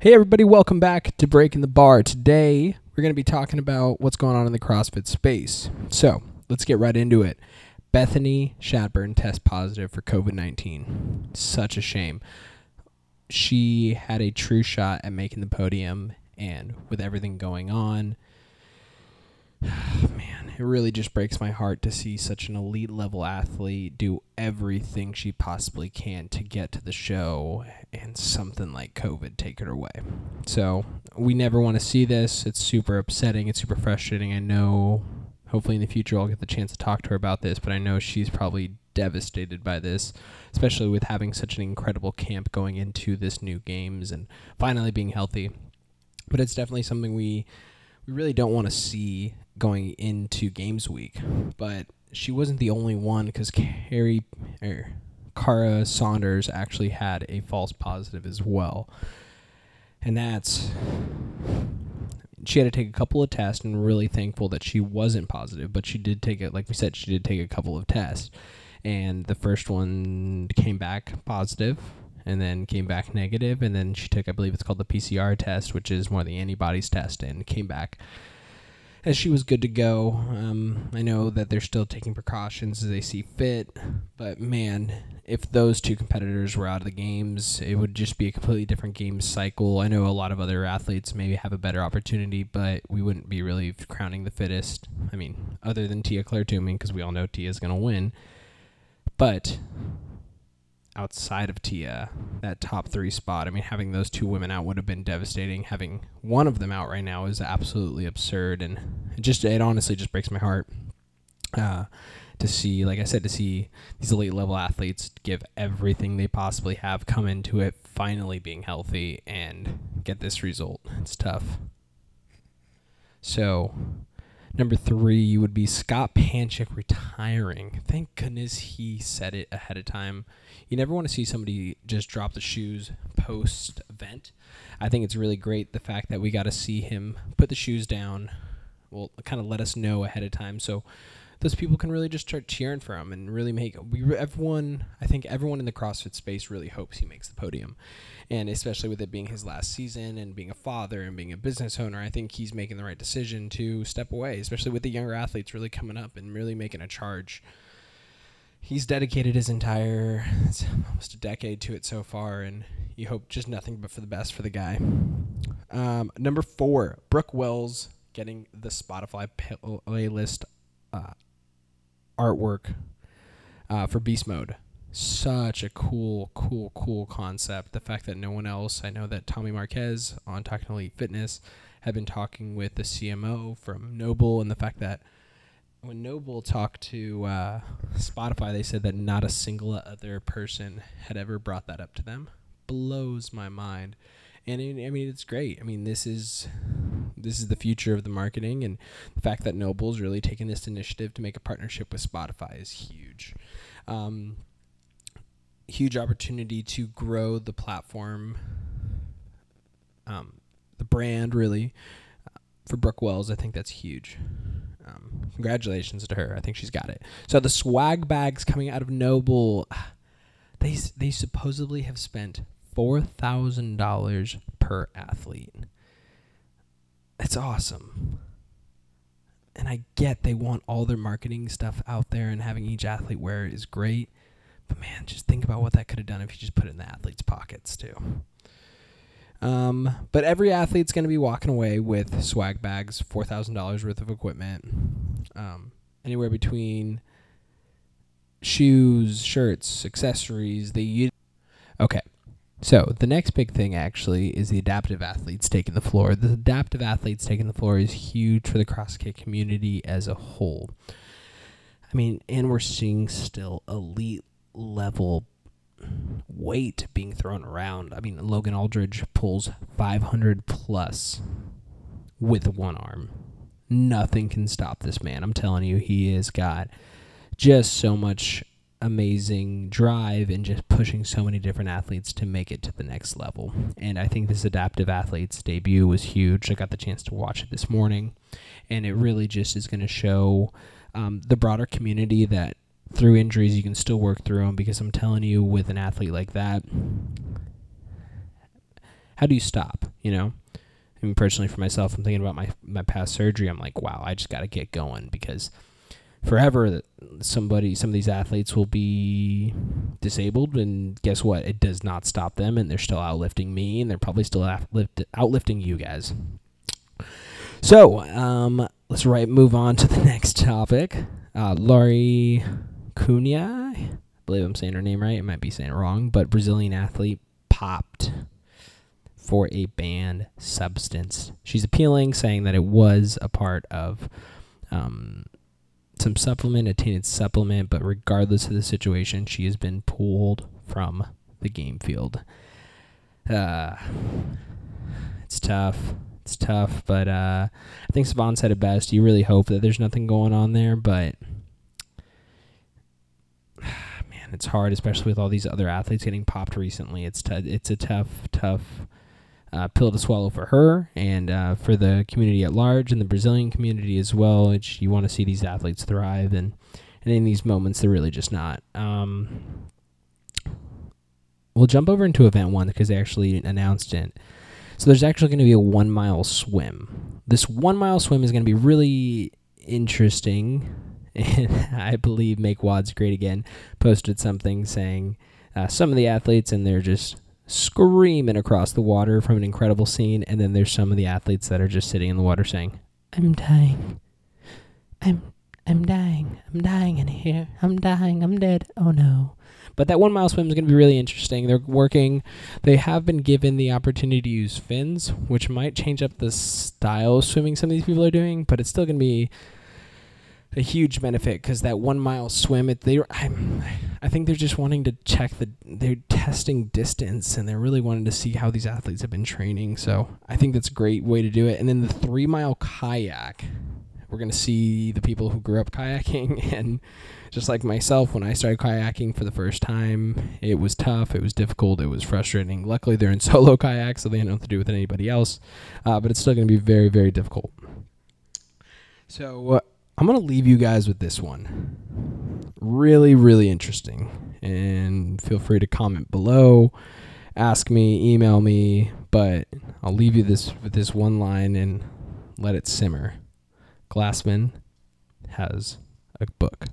Hey, everybody, welcome back to Breaking the Bar. Today, we're going to be talking about what's going on in the CrossFit space. So, let's get right into it. Bethany Shadburne test positive for COVID 19. Such a shame. She had a true shot at making the podium, and with everything going on, it really just breaks my heart to see such an elite level athlete do everything she possibly can to get to the show and something like COVID take it away. So we never want to see this. It's super upsetting. It's super frustrating. I know hopefully in the future I'll get the chance to talk to her about this, but I know she's probably devastated by this, especially with having such an incredible camp going into this new games and finally being healthy. But it's definitely something we we really don't want to see going into games week. But she wasn't the only one because Carrie er, Kara Saunders actually had a false positive as well. And that's she had to take a couple of tests and really thankful that she wasn't positive, but she did take it like we said, she did take a couple of tests. And the first one came back positive and then came back negative and then she took I believe it's called the PCR test, which is more the antibodies test and came back as she was good to go. Um, I know that they're still taking precautions as they see fit, but man, if those two competitors were out of the games, it would just be a completely different game cycle. I know a lot of other athletes maybe have a better opportunity, but we wouldn't be really crowning the fittest. I mean, other than Tia Claire Toomey, because we all know Tia is going to win. But outside of Tia, that top three spot. I mean, having those two women out would have been devastating. Having one of them out right now is absolutely absurd, and it just it honestly just breaks my heart. Uh, to see, like I said, to see these elite level athletes give everything they possibly have, come into it, finally being healthy, and get this result. It's tough. So, Number three would be Scott Panchik retiring. Thank goodness he said it ahead of time. You never want to see somebody just drop the shoes post event. I think it's really great the fact that we got to see him put the shoes down. Well, kind of let us know ahead of time. So those people can really just start cheering for him and really make we everyone I think everyone in the CrossFit space really hopes he makes the podium. And especially with it being his last season and being a father and being a business owner, I think he's making the right decision to step away, especially with the younger athletes really coming up and really making a charge. He's dedicated his entire almost a decade to it so far and you hope just nothing but for the best for the guy. Um, number four, Brooke Wells getting the Spotify playlist uh, artwork uh, for Beast Mode. Such a cool, cool, cool concept. The fact that no one else, I know that Tommy Marquez on Talking Elite Fitness had been talking with the CMO from NOBULL, and the fact that when NOBULL talked to uh, Spotify, they said that not a single other person had ever brought that up to them. Blows my mind. And it, I mean, it's great. I mean, this is this is the future of the marketing, and the fact that NOBULL's really taken this initiative to make a partnership with Spotify is huge. Um, huge opportunity to grow the platform, um, the brand really. Uh, for Brooke Wells, I think that's huge. Um, congratulations to her. I think she's got it. So the swag bags coming out of NOBULL, they they supposedly have spent four thousand dollars per athlete. It's awesome. And I get they want all their marketing stuff out there and having each athlete wear it is great. But man, just think about what that could have done if you just put it in the athlete's pockets too. Um, but every athlete's going to be walking away with swag bags, four thousand dollars worth of equipment, um, anywhere between shoes, shirts, accessories. They okay. So the next big thing actually is the adaptive athletes taking the floor. The adaptive athletes taking the floor is huge for the CrossFit community as a whole. I mean, and we're seeing still elite level weight being thrown around. I mean, Logan Aldridge pulls 500 plus with one arm. Nothing can stop this man. I'm telling you, he has got just so much amazing drive and just pushing so many different athletes to make it to the next level. And I think this adaptive athlete's debut was huge. I got the chance to watch it this morning, and it really just is going to show um, the broader community that through injuries you can still work through them. Because I'm telling you, with an athlete like that, how do you stop? You know, I mean, personally for myself, I'm thinking about my my past surgery. I'm like, wow, I just got to get going because forever that somebody some of these athletes will be disabled and guess what? It does not stop them and they're still outlifting me and they're probably still outlift, outlifting you guys. So um, let's right move on to the next topic. Uh, laurie cunha i believe i'm saying her name right. I might be saying it wrong but brazilian athlete popped for a banned substance. She's appealing saying that it was a part of um, some supplement, a tainted supplement, but regardless of the situation, she has been pulled from the game field. Uh, it's tough. It's tough, but uh, I think Sevan said it best. You really hope that there's nothing going on there, but man, it's hard, especially with all these other athletes getting popped recently. It's t- it's a tough, tough uh, pill to swallow for her and uh, for the community at large and the Brazilian community as well. It's, you want to see these athletes thrive, and, and in these moments, they're really just not. Um, we'll jump over into event one because they actually announced it. So there's actually going to be a one mile swim. This one mile swim is going to be really interesting. And I believe Make Wads Great Again posted something saying uh, some of the athletes and they're just screaming across the water from an incredible scene, and then there's some of the athletes that are just sitting in the water saying, "I'm dying, I'm I'm dying, I'm dying in here, I'm dying, I'm dead. Oh no." But that one mile swim is going to be really interesting. They're working. They have been given the opportunity to use fins, which might change up the style of swimming some of these people are doing, but it's still going to be a huge benefit because that one mile swim, it they I'm, I think they're just wanting to check the they're testing distance and they're really wanting to see how these athletes have been training. So I think that's a great way to do it. And then the three mile kayak, we're gonna see the people who grew up kayaking and just like myself when I started kayaking for the first time, it was tough, it was difficult, it was frustrating. Luckily they're in solo kayak, so they don't have to do it with anybody else, uh, but it's still gonna be very very difficult. So. Uh, I'm going to leave you guys with this one. Really, really interesting. And feel free to comment below, ask me, email me, but I'll leave you this with this one line and let it simmer. Glassman has a book.